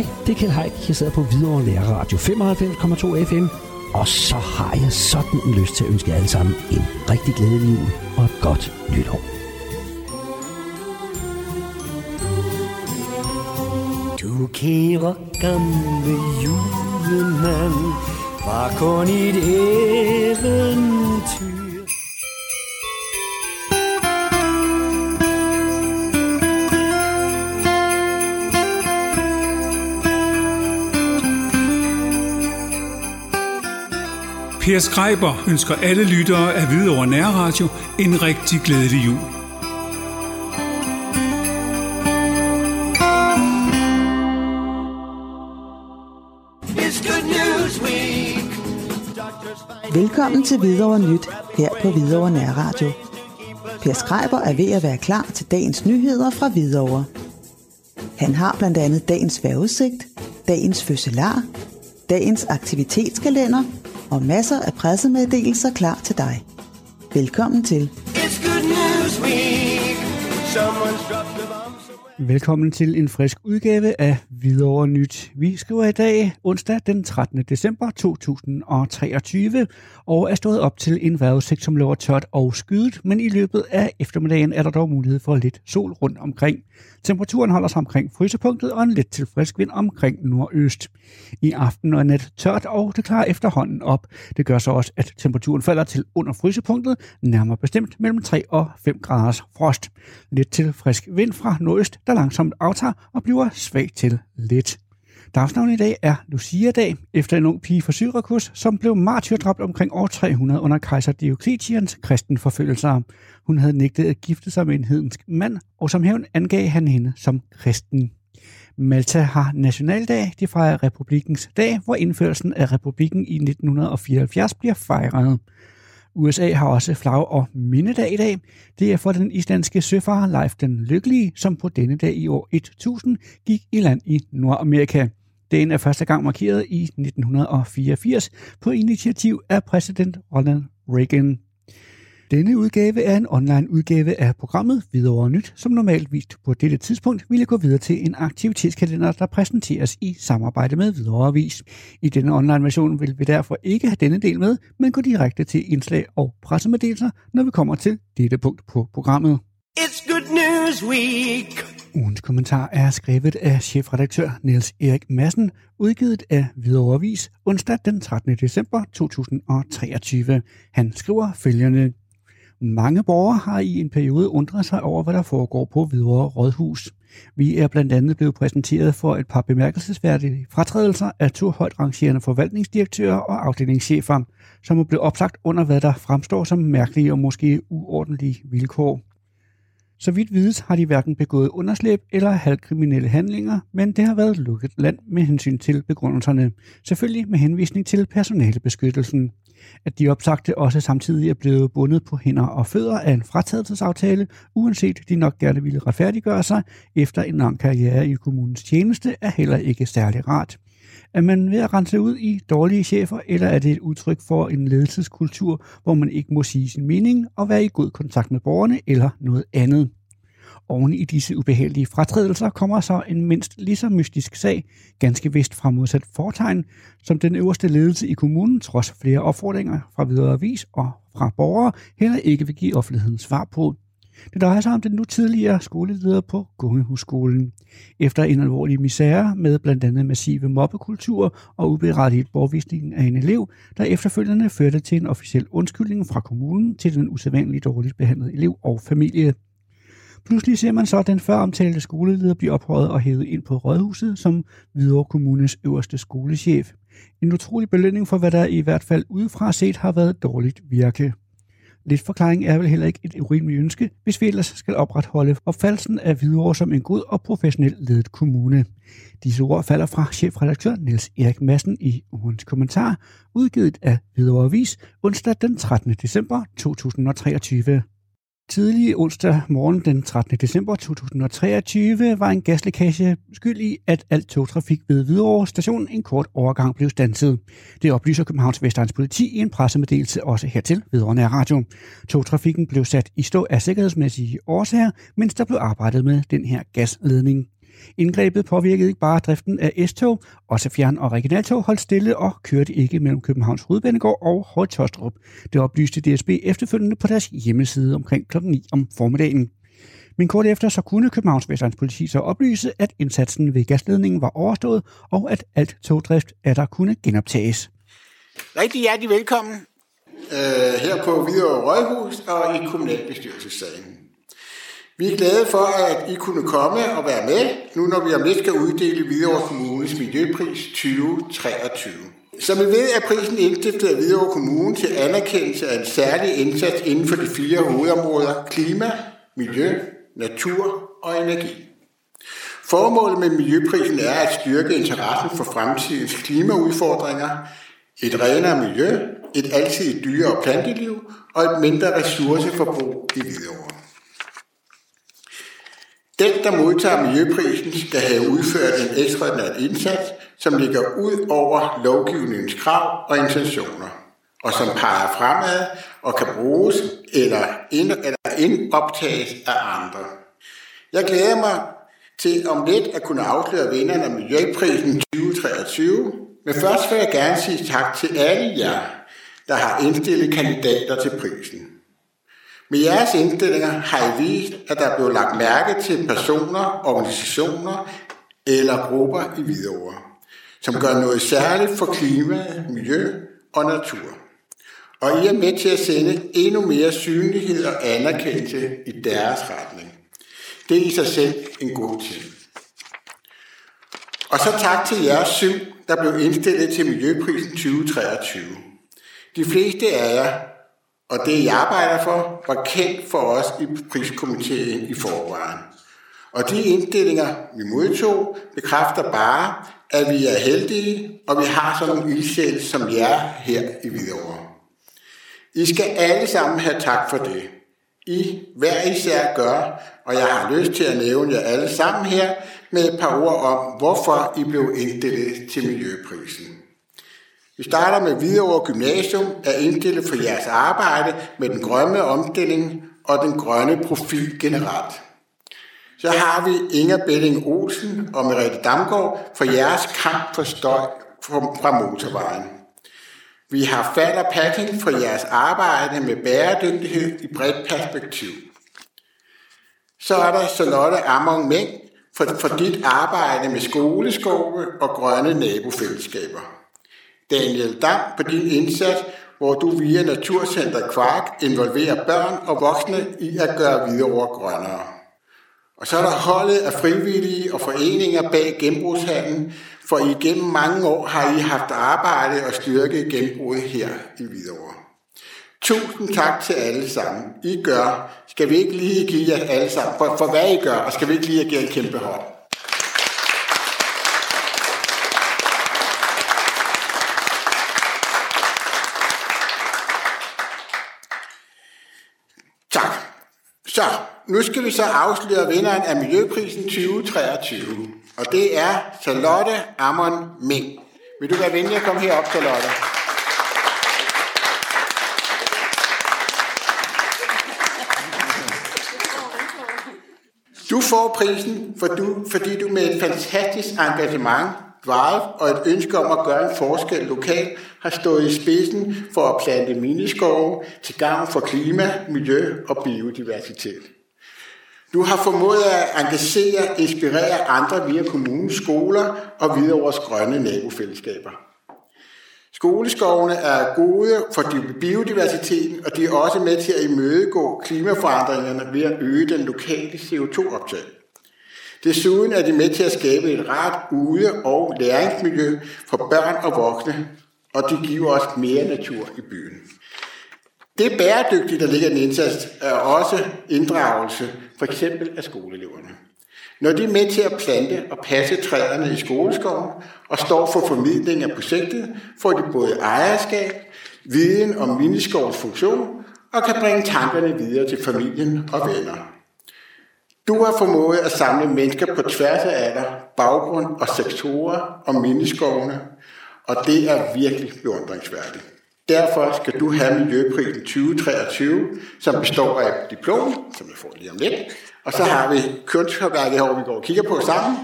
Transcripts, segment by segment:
Hej, det er Kjeld Haik. Jeg sidder på Hvidovre Lærer Radio 95,2 FM. Og så har jeg sådan en lyst til at ønske jer alle sammen en rigtig glædelig jul og et godt nytår. Du kære gamle julemand var kun et eventyr. Per Skreiber ønsker alle lyttere af Hvidovre Nærradio en rigtig glædelig jul. Velkommen til Hvidovre Nyt her på Hvidovre Nærradio. Per Skreiber er ved at være klar til dagens nyheder fra Hvidovre. Han har blandt andet dagens vejrudsigt, dagens fødselar, dagens aktivitetskalender og masser af pressemeddelelser klar til dig. Velkommen til. It's good news week. Someone's dropped. Velkommen til en frisk udgave af Hvidovre Nyt. Vi skriver i dag onsdag den 13. december 2023 og er stået op til en vejrudsigt, som lover tørt og skydet, men i løbet af eftermiddagen er der dog mulighed for lidt sol rundt omkring. Temperaturen holder sig omkring frysepunktet og en lidt til frisk vind omkring nordøst. I aften og nat tørt og det klarer efterhånden op. Det gør så også, at temperaturen falder til under frysepunktet, nærmere bestemt mellem 3 og 5 graders frost. Lidt til frisk vind fra nordøst, der langsomt aftager og bliver svag til lidt. Dagsnavnet i dag er Lucia-dag, efter en ung pige fra Syrakus, som blev martyrdræbt omkring år 300 under kejser Diocletians kristenforfølgelser. Hun havde nægtet at gifte sig med en hedensk mand, og som hævn angav han hende som kristen. Malta har nationaldag, de fejrer republikens dag, hvor indførelsen af republikken i 1974 bliver fejret. USA har også flag- og mindedag i dag. Det er for den islandske søfarer Leif den Lykkelige, som på denne dag i år 1000 gik i land i Nordamerika. Dagen er første gang markeret i 1984 på initiativ af præsident Ronald Reagan. Denne udgave er en online udgave af programmet Hvidovre Nyt, som normalt vist på dette tidspunkt ville gå videre til en aktivitetskalender, der præsenteres i samarbejde med Hvidovre Avis. I denne online version vil vi derfor ikke have denne del med, men gå direkte til indslag og pressemeddelelser, når vi kommer til dette punkt på programmet. It's good news week. Ugens kommentar er skrevet af chefredaktør Niels Erik Madsen, udgivet af Hvidovre Avis onsdag den 13. december 2023. Han skriver følgende. Mange borgere har i en periode undret sig over, hvad der foregår på Hvidovre Rådhus. Vi er blandt andet blevet præsenteret for et par bemærkelsesværdige fratrædelser af to højt rangerende forvaltningsdirektører og afdelingschefer, som er blevet opsagt under, hvad der fremstår som mærkelige og måske uordentlige vilkår. Så vidt vides har de hverken begået underslæb eller halvkriminelle handlinger, men det har været lukket land med hensyn til begrundelserne. Selvfølgelig med henvisning til personalebeskyttelsen. At de opsagte også samtidig er blevet bundet på hænder og fødder af en fratagelsesaftale, uanset de nok gerne ville retfærdiggøre sig efter en lang karriere i kommunens tjeneste, er heller ikke særlig rart. Er man ved at rense ud i dårlige chefer, eller er det et udtryk for en ledelseskultur, hvor man ikke må sige sin mening og være i god kontakt med borgerne eller noget andet? Oven i disse ubehagelige fratrædelser kommer så en mindst lige så mystisk sag, ganske vist fra modsat fortegn, som den øverste ledelse i kommunen, trods flere opfordringer fra videre avis og fra borgere, heller ikke vil give offentligheden svar på. Det drejer sig om den nu tidligere skoleleder på Gungehusskolen. Efter en alvorlig misære med blandt andet massive mobbekultur og uberettiget bortvisning af en elev, der efterfølgende førte til en officiel undskyldning fra kommunen til den usædvanligt dårligt behandlede elev og familie. Pludselig ser man så den før omtalte skoleleder blive ophøjet og hævet ind på rådhuset som Hvidovre Kommunes øverste skolechef. En utrolig belønning for, hvad der i hvert fald udefra set har været dårligt virke. Lidt forklaring er vel heller ikke et urimeligt ønske, hvis vi ellers skal opretholde opfattelsen af Hvidovre som en god og professionel ledet kommune. Disse ord falder fra chefredaktør Niels Erik Madsen i ugens kommentar, udgivet af Hvidovre Avis onsdag den 13. december 2023. Tidlig onsdag morgen den 13. december 2023 var en gaslækage skyld i, at alt togtrafik ved Hvidovre station en kort overgang blev stanset. Det oplyser Københavns Vestegns politi i en pressemeddelelse også hertil vedrørende Radio. Togtrafikken blev sat i stå af sikkerhedsmæssige årsager, mens der blev arbejdet med den her gasledning. Indgrebet påvirkede ikke bare driften af S-tog, også fjern- og regionaltog holdt stille og kørte ikke mellem Københavns Hovedbanegård og Højtostrup. Det oplyste DSB efterfølgende på deres hjemmeside omkring kl. 9 om formiddagen. Men kort efter så kunne Københavns Vestegns politi så oplyse, at indsatsen ved gasledningen var overstået, og at alt togdrift er der kunne genoptages. Rigtig hjertelig velkommen øh, her på Hvidovre Rødhus og i kommunalbestyrelsessagen. Vi er glade for, at I kunne komme og være med, nu når vi om lidt skal uddele Hvidovre Kommunes Miljøpris 2023. Som I ved er prisen indstiftet af Hvidovre Kommune til anerkendelse af en særlig indsats inden for de fire hovedområder klima, miljø, natur og energi. Formålet med Miljøprisen er at styrke interessen for fremtidens klimaudfordringer, et renere miljø, et altid dyrere planteliv og et mindre ressourceforbrug i Hvidovre. Den, der modtager Miljøprisen, skal have udført en ekstraordinær indsats, som ligger ud over lovgivningens krav og intentioner, og som peger fremad og kan bruges eller, ind, eller indoptages af andre. Jeg glæder mig til om lidt at kunne afsløre vinderne af Miljøprisen 2023, men først vil jeg gerne sige tak til alle jer, der har indstillet kandidater til prisen. Med jeres indstillinger har I vist, at der er blevet lagt mærke til personer, organisationer eller grupper i Hvidovre, som gør noget særligt for klima, miljø og natur. Og I er med til at sende endnu mere synlighed og anerkendelse i deres retning. Det er i sig selv en god ting. Og så tak til jer syv, der blev indstillet til Miljøprisen 2023. De fleste af jer, og det jeg arbejder for, var kendt for os i priskomiteen i forvejen. Og de inddelinger, vi modtog, bekræfter bare, at vi er heldige, og vi har sådan nogle ildsjæl som jer her i Hvidovre. I skal alle sammen have tak for det. I hver især gør, og jeg har lyst til at nævne jer alle sammen her med et par ord om, hvorfor I blev inddelt til Miljøprisen. Vi starter med Hvidovre Gymnasium er indstillet for jeres arbejde med den grønne omstilling og den grønne profil generelt. Så har vi Inger Belling Olsen og Merete Damgaard for jeres kamp for støj fra motorvejen. Vi har fald og packing for jeres arbejde med bæredygtighed i bredt perspektiv. Så er der Charlotte Amon Mæng for, for dit arbejde med skoleskove og grønne nabofællesskaber. Daniel Dam på din indsats, hvor du via Naturcenter Kvark involverer børn og voksne i at gøre videre grønnere. Og så er der holdet af frivillige og foreninger bag genbrugshandlen, for igennem mange år har I haft arbejde og styrke genbruget her i Hvidovre. Tusind tak til alle sammen. I gør. Skal vi ikke lige give jer alle sammen for, for hvad I gør, og skal vi ikke lige give jer en kæmpe hånd? Tak. Så, nu skal vi så afsløre vinderen af Miljøprisen 2023. Og det er Charlotte Amon Ming. Vil du være venlig at komme herop, Charlotte? Du får prisen, for du, fordi du med et fantastisk engagement, drive og et ønske om at gøre en forskel lokalt, har stået i spidsen for at plante miniskove til gavn for klima, miljø og biodiversitet. Du har formået at engagere og inspirere andre via kommunens skoler og videre vores grønne nabofællesskaber. Skoleskovene er gode for biodiversiteten, og de er også med til at imødegå klimaforandringerne ved at øge den lokale CO2-optag. Desuden er de med til at skabe et rart ude- og læringsmiljø for børn og voksne, og det giver os mere natur i byen. Det bæredygtige, der ligger i den indsats, er også inddragelse, for eksempel af skoleeleverne. Når de er med til at plante og passe træerne i skoleskoven og står for formidling af projektet, får de både ejerskab, viden om miniskovens funktion og kan bringe tankerne videre til familien og venner. Du har formået at samle mennesker på tværs af alder, baggrund og sektorer om miniskovene, og det er virkelig beundringsværdigt. Derfor skal du have Miljøprisen 2023, som består af diplom, som jeg får lige om lidt, og så har vi kunsthåndværket her, vi går og kigger på sammen,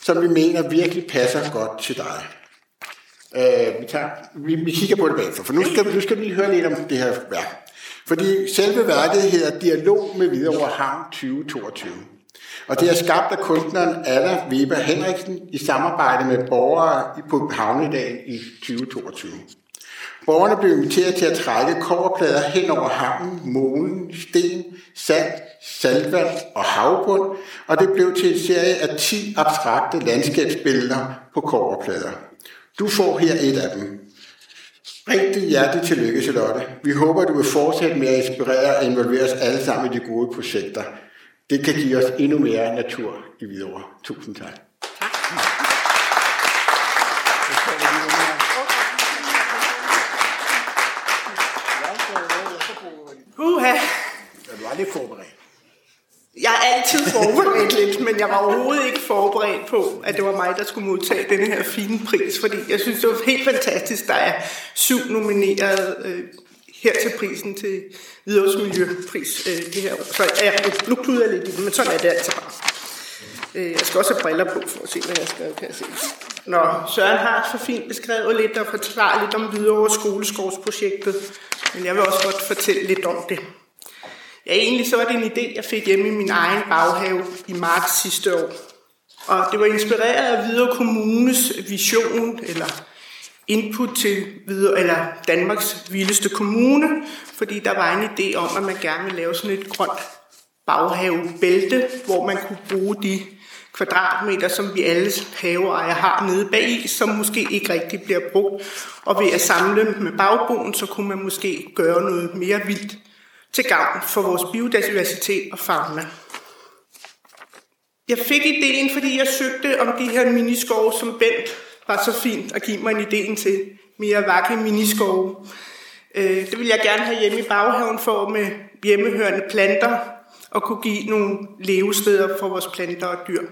som vi mener virkelig passer godt til dig. Øh, vi, tager, vi, vi kigger på det bagefter, for nu skal, nu skal vi lige høre lidt om det her værk. Fordi selve værket hedder Dialog med Hvidovre Havn 2022. Og det er skabt af kunstneren Anna Weber Henriksen i samarbejde med borgere på Havnedagen i 2022. Borgerne blev inviteret til at trække koverplader hen over havnen, målen, sten, sand, saltvand og havbund, og det blev til en serie af 10 abstrakte landskabsbilleder på koverplader. Du får her et af dem. Rigtig hjertelig tillykke, Charlotte. Vi håber, du vil fortsætte med at inspirere og involvere os alle sammen i de gode projekter. Det kan give os endnu mere natur i Hvidovre. Tusind tak. Uha, du var lidt forberedt. jeg er altid forberedt lidt, men jeg var overhovedet ikke forberedt på, at det var mig, der skulle modtage denne her fine pris, fordi jeg synes, det var helt fantastisk, der er syv nomineret øh, her til prisen til Hvidovres Miljøpris øh, det her år. Så ja, nu kluder jeg lidt i den, men sådan er det altså bare. Øh, jeg skal også have briller på for at se, hvad jeg skal kan jeg se. Nå, Søren har så fint beskrevet lidt og forklaret lidt om Hvidovre Skoleskovsprojektet, men jeg vil også godt fortælle lidt om det. Ja, egentlig så var det en idé, jeg fik hjemme i min egen baghave i marts sidste år. Og det var inspireret af Hvidovre Kommunes vision, eller input til eller Danmarks vildeste kommune, fordi der var en idé om, at man gerne ville lave sådan et grønt baghavebælte, hvor man kunne bruge de kvadratmeter, som vi alle haveejere har nede bag, som måske ikke rigtig bliver brugt. Og ved at samle dem med bagboen, så kunne man måske gøre noget mere vildt til gavn for vores biodiversitet og fauna. Jeg fik ideen, fordi jeg søgte om de her miniskove, som Bent var så fint at give mig en idé til. Mere vakke miniskove. Øh, Det vil jeg gerne have hjemme i baghaven for med hjemmehørende planter og kunne give nogle levesteder for vores planter og dyr.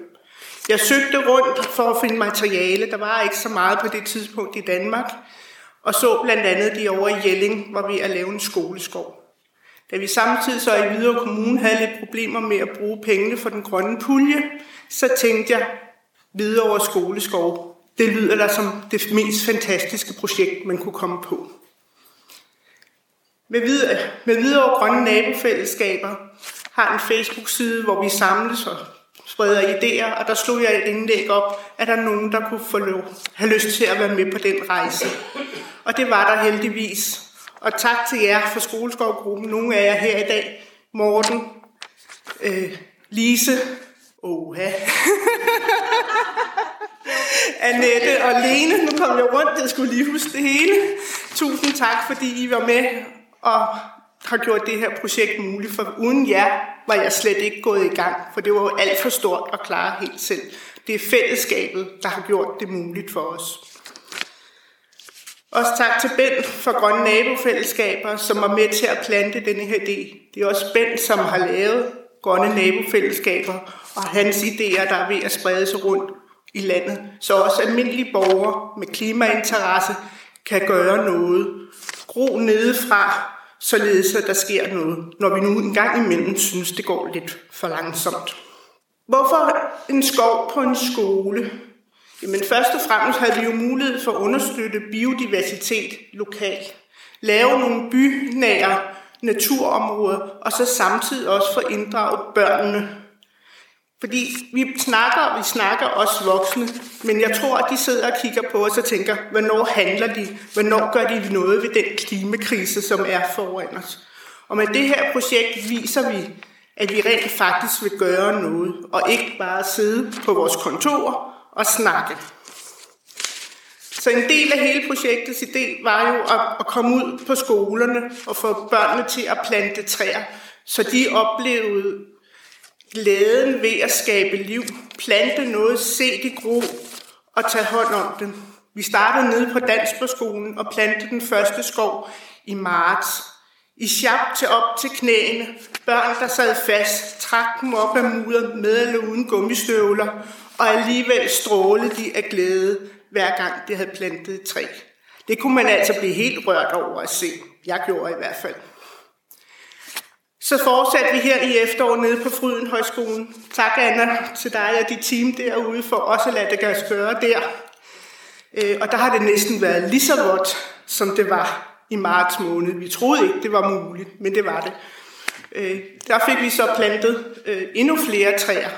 Jeg søgte rundt for at finde materiale. Der var ikke så meget på det tidspunkt i Danmark. Og så blandt andet de over i Jelling var vi er lave en skoleskov. Da vi samtidig så i Hvidovre Kommune havde lidt problemer med at bruge pengene for den grønne pulje, så tænkte jeg, Hvidovre Skoleskov, det lyder da som det mest fantastiske projekt, man kunne komme på. Med, videre, med videre Grønne Nabofællesskaber har en Facebook-side, hvor vi samles og spreder idéer, og der slog jeg et indlæg op, at der er nogen, der kunne få lov, have lyst til at være med på den rejse. Og det var der heldigvis. Og tak til jer fra Skoleskovgruppen, nogle af jer her i dag, Morten, øh, Lise, Oha. Annette og Lene, nu kom jeg rundt, jeg skulle lige huske det hele. Tusind tak, fordi I var med og har gjort det her projekt muligt, for uden jer var jeg slet ikke gået i gang, for det var jo alt for stort at klare helt selv. Det er fællesskabet, der har gjort det muligt for os. Også tak til Bent for Grønne Nabofællesskaber, som var med til at plante denne her idé. Det er også Bent, som har lavet Grønne Nabofællesskaber, og hans idéer, der er ved at sprede sig rundt i landet, så også almindelige borgere med klimainteresse kan gøre noget. Gro nedefra, således at der sker noget, når vi nu engang imellem synes, det går lidt for langsomt. Hvorfor en skov på en skole? Jamen først og fremmest havde vi jo mulighed for at understøtte biodiversitet lokalt. Lave nogle bynære naturområder, og så samtidig også få inddraget børnene. Fordi vi snakker, og vi snakker også voksne, men jeg tror, at de sidder og kigger på os og tænker, hvornår handler de? Hvornår gør de noget ved den klimakrise, som er foran os? Og med det her projekt viser vi, at vi rent faktisk vil gøre noget, og ikke bare sidde på vores kontor og snakke. Så en del af hele projektets idé var jo at, at komme ud på skolerne og få børnene til at plante træer, så de oplevede glæden ved at skabe liv, plante noget, se det gro og tage hånd om det. Vi startede nede på Dansbergskolen og plantede den første skov i marts. I sjap til op til knæene, børn, der sad fast, trak dem op af mudder med eller uden gummistøvler, og alligevel strålede de af glæde, hver gang de havde plantet et træ. Det kunne man altså blive helt rørt over at se. Jeg gjorde i hvert fald. Så fortsatte vi her i efteråret nede på Fryden Højskolen. Tak Anna til dig og dit team derude for også at lade det gøre gøre der. Øh, og der har det næsten været lige så vådt, som det var i marts måned. Vi troede ikke, det var muligt, men det var det. Øh, der fik vi så plantet øh, endnu flere træer.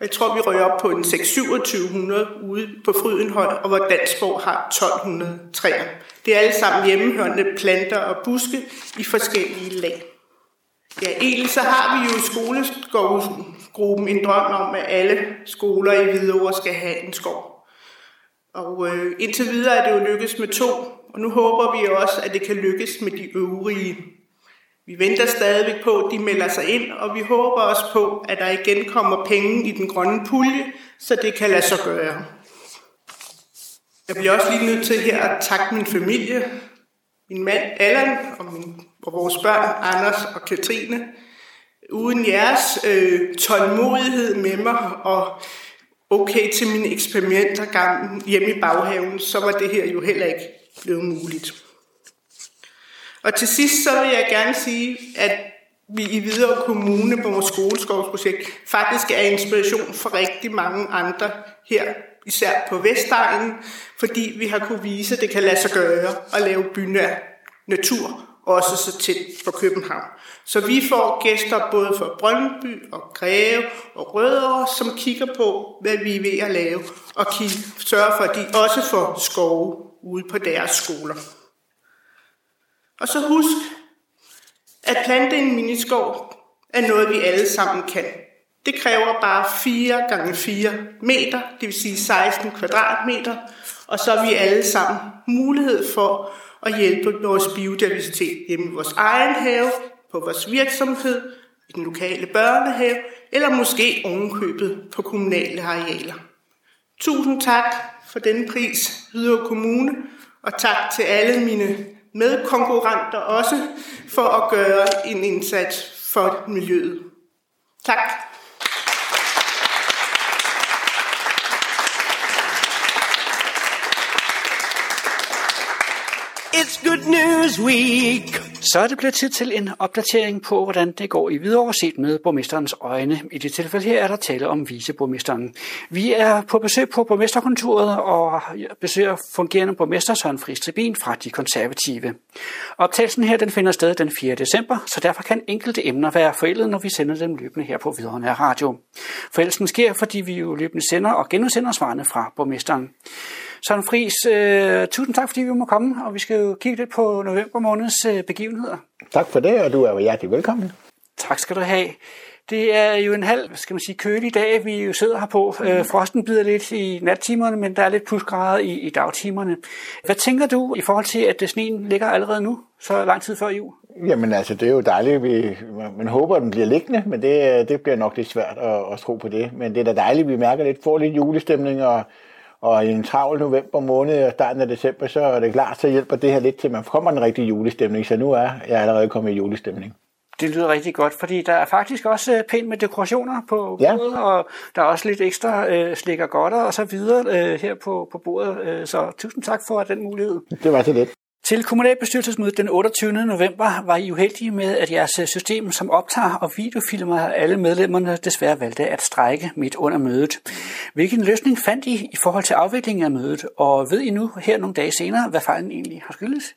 Og jeg tror, vi rører op på en 6-2700 ude på Frydenhøj, og hvor Dansborg har 1200 træer. Det er alle sammen hjemmehørende planter og buske i forskellige lag. Ja, egentlig så har vi jo i skoleskovsgruppen en drøm om, at alle skoler i Hvidovre skal have en skov. Og øh, indtil videre er det jo lykkes med to, og nu håber vi også, at det kan lykkes med de øvrige. Vi venter stadigvæk på, at de melder sig ind, og vi håber også på, at der igen kommer penge i den grønne pulje, så det kan lade sig gøre. Jeg bliver også lige nødt til her at takke min familie, min mand Allan og, min, og vores børn Anders og Katrine. Uden jeres øh, tålmodighed med mig og okay til mine eksperimenter gang hjemme i baghaven, så var det her jo heller ikke blevet muligt. Og til sidst så vil jeg gerne sige, at vi i Hvidovre Kommune på vores skoleskovsprojekt faktisk er inspiration for rigtig mange andre her, især på Vestegnen, fordi vi har kunne vise, at det kan lade sig gøre at lave bynær natur, også så tæt på København. Så vi får gæster både fra Brøndby og Greve og Rødovre, som kigger på, hvad vi er ved at lave, og sørger for, at de også får skove ude på deres skoler. Og så husk, at plante en miniskov er noget, vi alle sammen kan. Det kræver bare 4 gange 4 meter, det vil sige 16 kvadratmeter, og så har vi alle sammen mulighed for og hjælpe vores biodiversitet hjemme i vores egen have, på vores virksomhed, i den lokale børnehave, eller måske ovenkøbet på kommunale arealer. Tusind tak for denne pris, Hvidovre Kommune, og tak til alle mine medkonkurrenter også for at gøre en indsats for miljøet. Tak. It's Good News Week. Så er det blevet tid til en opdatering på, hvordan det går i Hvidovre set med borgmesterens øjne. I det tilfælde her er der tale om viceborgmesteren. Vi er på besøg på borgmesterkontoret og besøger fungerende borgmester Søren Friis Tribin fra De Konservative. Optagelsen her den finder sted den 4. december, så derfor kan enkelte emner være forældet, når vi sender dem løbende her på Hvidovre Radio. Forældelsen sker, fordi vi jo løbende sender og genudsender svarene fra borgmesteren. Søren Friis, øh, tusind tak, fordi vi må komme, og vi skal jo kigge lidt på november måneds øh, begivenheder. Tak for det, og du er hjertelig velkommen. Tak skal du have. Det er jo en halv, skal man sige, kølig dag, vi jo sidder her på. Øh, frosten bider lidt i nattimerne, men der er lidt plusgrader i, i dagtimerne. Hvad tænker du i forhold til, at sneen ligger allerede nu, så lang tid før jul? Jamen altså, det er jo dejligt. Vi, man håber, at den bliver liggende, men det, det bliver nok lidt svært at, at tro på det. Men det er da dejligt, at vi mærker lidt, får lidt julestemning, og, og i en travl november måned og starten af december, så er det klart, så hjælper det her lidt til, at man kommer en rigtig julestemning. Så nu er jeg allerede kommet i julestemning. Det lyder rigtig godt, fordi der er faktisk også øh, pænt med dekorationer på Ja. bordet, og der er også lidt ekstra øh, slik og godter og så videre øh, her på, på bordet. Øh, så tusind tak for den mulighed. Det var så lidt. Til kommunalbestyrelsesmødet den 28. november var I uheldige med, at jeres øh, system, som optager og videofilmer alle medlemmerne, desværre valgte at strække midt under mødet. Hvilken løsning fandt I i forhold til afviklingen af mødet, og ved I nu her nogle dage senere, hvad fejlen egentlig har skyldes?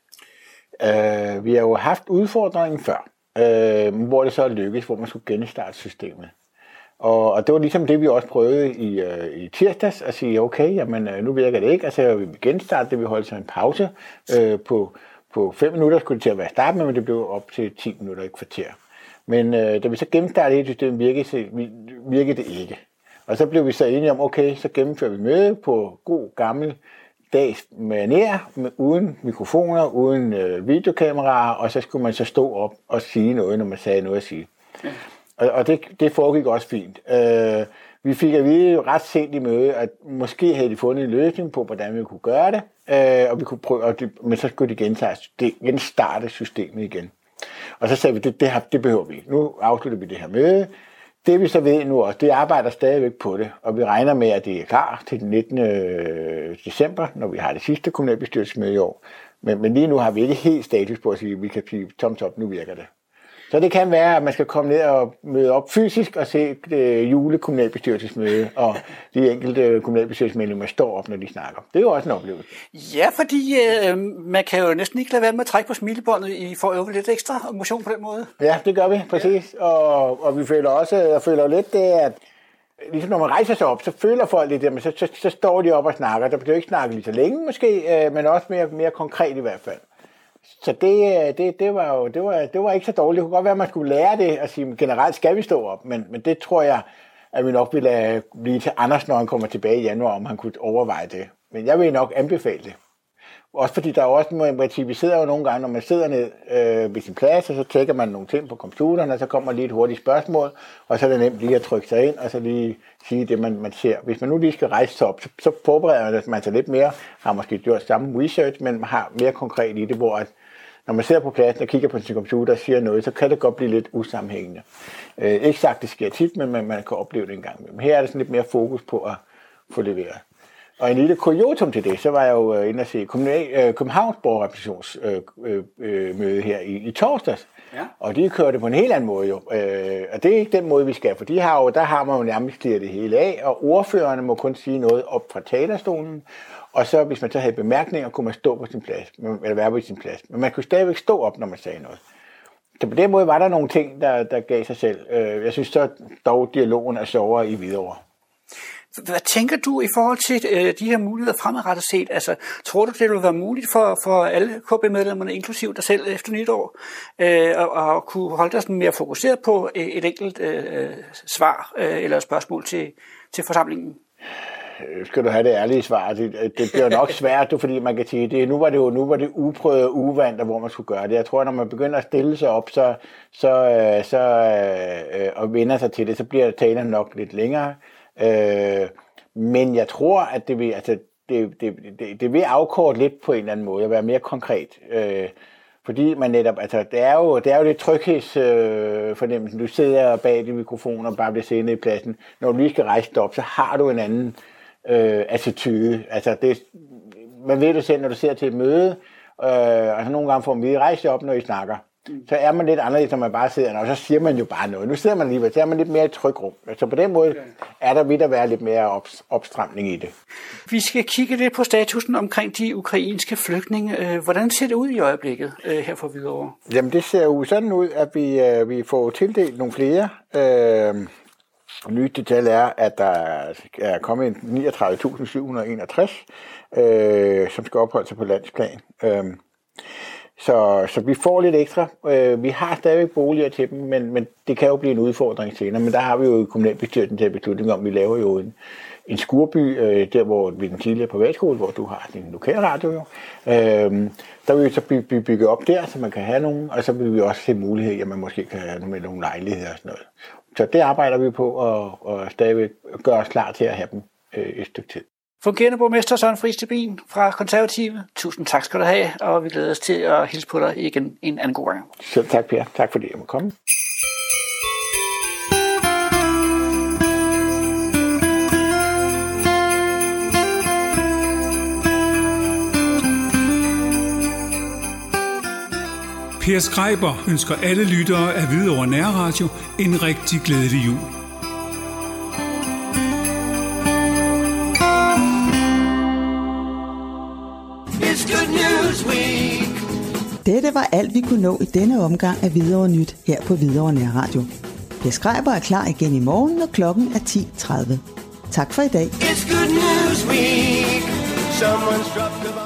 Uh, vi har jo haft udfordringen før, uh, hvor det så lykkedes, hvor man skulle genstarte systemet. Og, og det var ligesom det, vi også prøvede i, øh, i tirsdags, at sige, okay, jamen, øh, nu virker det ikke, altså vi vil genstarte det, vi holdt så en pause øh, på, på 5 minutter, skulle det til at være start med, men det blev op til 10 minutter i kvarter. Men øh, da vi så genstartede hele systemet, virkede, virkede det ikke. Og så blev vi så enige om, okay, så gennemfører vi møde på god gammel dags manér, med, uden mikrofoner, uden øh, videokameraer, og så skulle man så stå op og sige noget, når man sagde noget at sige. Og, og det, det foregik også fint. Øh, vi fik at vide jo ret sent i møde, at måske havde de fundet en løsning på, hvordan vi kunne gøre det, øh, og vi kunne prøve, og de, men så skulle de genstarte, det, genstarte systemet igen. Og så sagde vi, det, det, her, det behøver vi ikke. Nu afslutter vi det her møde. Det vi så ved nu også, det arbejder stadigvæk på det, og vi regner med, at det er klar til den 19. Øh, december, når vi har det sidste kommunalbestyrelsesmøde i år. Men, men lige nu har vi ikke helt status på at sige, at vi kan sige, thumbs up, nu virker det. Så det kan være, at man skal komme ned og møde op fysisk og se det julekommunalbestyrelsesmøde, og de enkelte kommunalbestyrelsesmedlemmer står op, når de snakker. Det er jo også en oplevelse. Ja, fordi øh, man kan jo næsten ikke lade være med at trække på smilebåndet i for at øve lidt ekstra motion på den måde. Ja, det gør vi, præcis. Og, og vi føler også, jeg føler lidt det, at ligesom når man rejser sig op, så føler folk lidt, at så, så, så står de op og snakker. Der bliver ikke snakket lige så længe måske, øh, men også mere, mere konkret i hvert fald. Så det, øh, det, det, var jo det var, det var ikke så dårligt. Det kunne godt være, at man skulle lære det og sige, generelt skal vi stå op, men, men det tror jeg, at vi nok ville øh, blive til Anders, når han kommer tilbage i januar, om han kunne overveje det. Men jeg vil nok anbefale det. Også fordi der er også man princip, vi sidder jo nogle gange, når man sidder ned øh, ved sin plads, og så tjekker man nogle ting på computeren, og så kommer lige et hurtigt spørgsmål, og så er det nemt lige at trykke sig ind, og så lige sige det, man, man ser. Hvis man nu lige skal rejse sig op, så, så forbereder man sig lidt mere, har måske gjort samme research, men har mere konkret i det, hvor at, når man sidder på pladsen og kigger på sin computer og siger noget, så kan det godt blive lidt usammenhængende. Øh, ikke sagt, det sker tit, men man, man kan opleve det en gang imellem. Her er det sådan lidt mere fokus på at få leveret. Og en lille kuriotum til det, så var jeg jo øh, inde at se kommunal, øh, Københavns borgerrepræsentationsmøde øh, her i, i torsdags. Ja. Og de kører det på en helt anden måde jo. Øh, og det er ikke den måde, vi skal, for de har jo, der har man jo nærmest clearet det hele af, og ordførerne må kun sige noget op fra talerstolen. Og så, hvis man så havde bemærkninger, kunne man stå på sin plads, eller være på sin plads. Men man kunne stadigvæk stå op, når man sagde noget. Så på den måde var der nogle ting, der, der gav sig selv. Jeg synes så dog, dialogen er sjovere i videre. Hvad tænker du i forhold til øh, de her muligheder fremadrettet set? Altså, tror du, det vil være muligt for, for alle KB-medlemmerne, inklusiv dig selv efter nytår, øh, at, at kunne holde dig sådan mere fokuseret på et enkelt øh, svar øh, eller spørgsmål til, til forsamlingen? Øh, skal du have det ærlige svar. Det, det bliver nok svært, du, fordi man kan sige, det, nu var det jo nu var det uprøvet uvant, hvor man skulle gøre det. Jeg tror, når man begynder at stille sig op, så, så, øh, så øh, og vender sig til det, så bliver talen nok lidt længere. Øh, Øh, men jeg tror, at det vil, altså, det, det, det, det vil afkorte lidt på en eller anden måde, at være mere konkret. Øh, fordi man netop, altså det er jo, det er jo det tryghedsfornemmelsen. Øh, du sidder bag din mikrofon og bare bliver siddende i pladsen. Når du lige skal rejse dig op, så har du en anden øh, attitude. Altså det, man ved det selv, når du ser til et møde, øh, og så nogle gange får man lige rejse op, når I snakker så er man lidt anderledes, når man bare sidder, og så siger man jo bare noget. Nu sidder man lige, så er man lidt mere i trykrum. Så på den måde er der vidt at være lidt mere op, opstramning i det. Vi skal kigge lidt på statusen omkring de ukrainske flygtninge. Øh, hvordan ser det ud i øjeblikket øh, her for videre? Jamen det ser jo sådan ud, at vi, øh, vi får tildelt nogle flere. Øh, Nyt detalje er, at der er kommet 39.761, øh, som skal opholde sig på landsplan. Øh, så, så vi får lidt ekstra. Øh, vi har stadig boliger til dem, men, men det kan jo blive en udfordring senere. Men der har vi jo kommunalbestyrelsen til at beslutning om, vi laver jo en, en skurby, øh, der hvor vi den tidligere privatskole, hvor du har din lokalradio jo. Øh, der vil vi så by, by, bygget op der, så man kan have nogen, og så vil vi også se mulighed, at man måske kan have med nogle lejligheder og sådan noget. Så det arbejder vi på, og, og stadigvæk gøre os klar til at have dem øh, et stykke tid. Fungerende borgmester Søren Friis Stebin fra Konservative. Tusind tak skal du have, og vi glæder os til at hilse på dig igen en anden god gang. Selv tak, Per. Tak fordi jeg må komme. Per Skreiber ønsker alle lyttere af Hvidovre Nærradio en rigtig glædelig jul. Dette var alt, vi kunne nå i denne omgang af Hvidovre Nyt her på Hvidovre Nærradio. Per Skreiber er klar igen i morgen, når klokken er 10.30. Tak for i dag. It's good news week. Someone's dropped.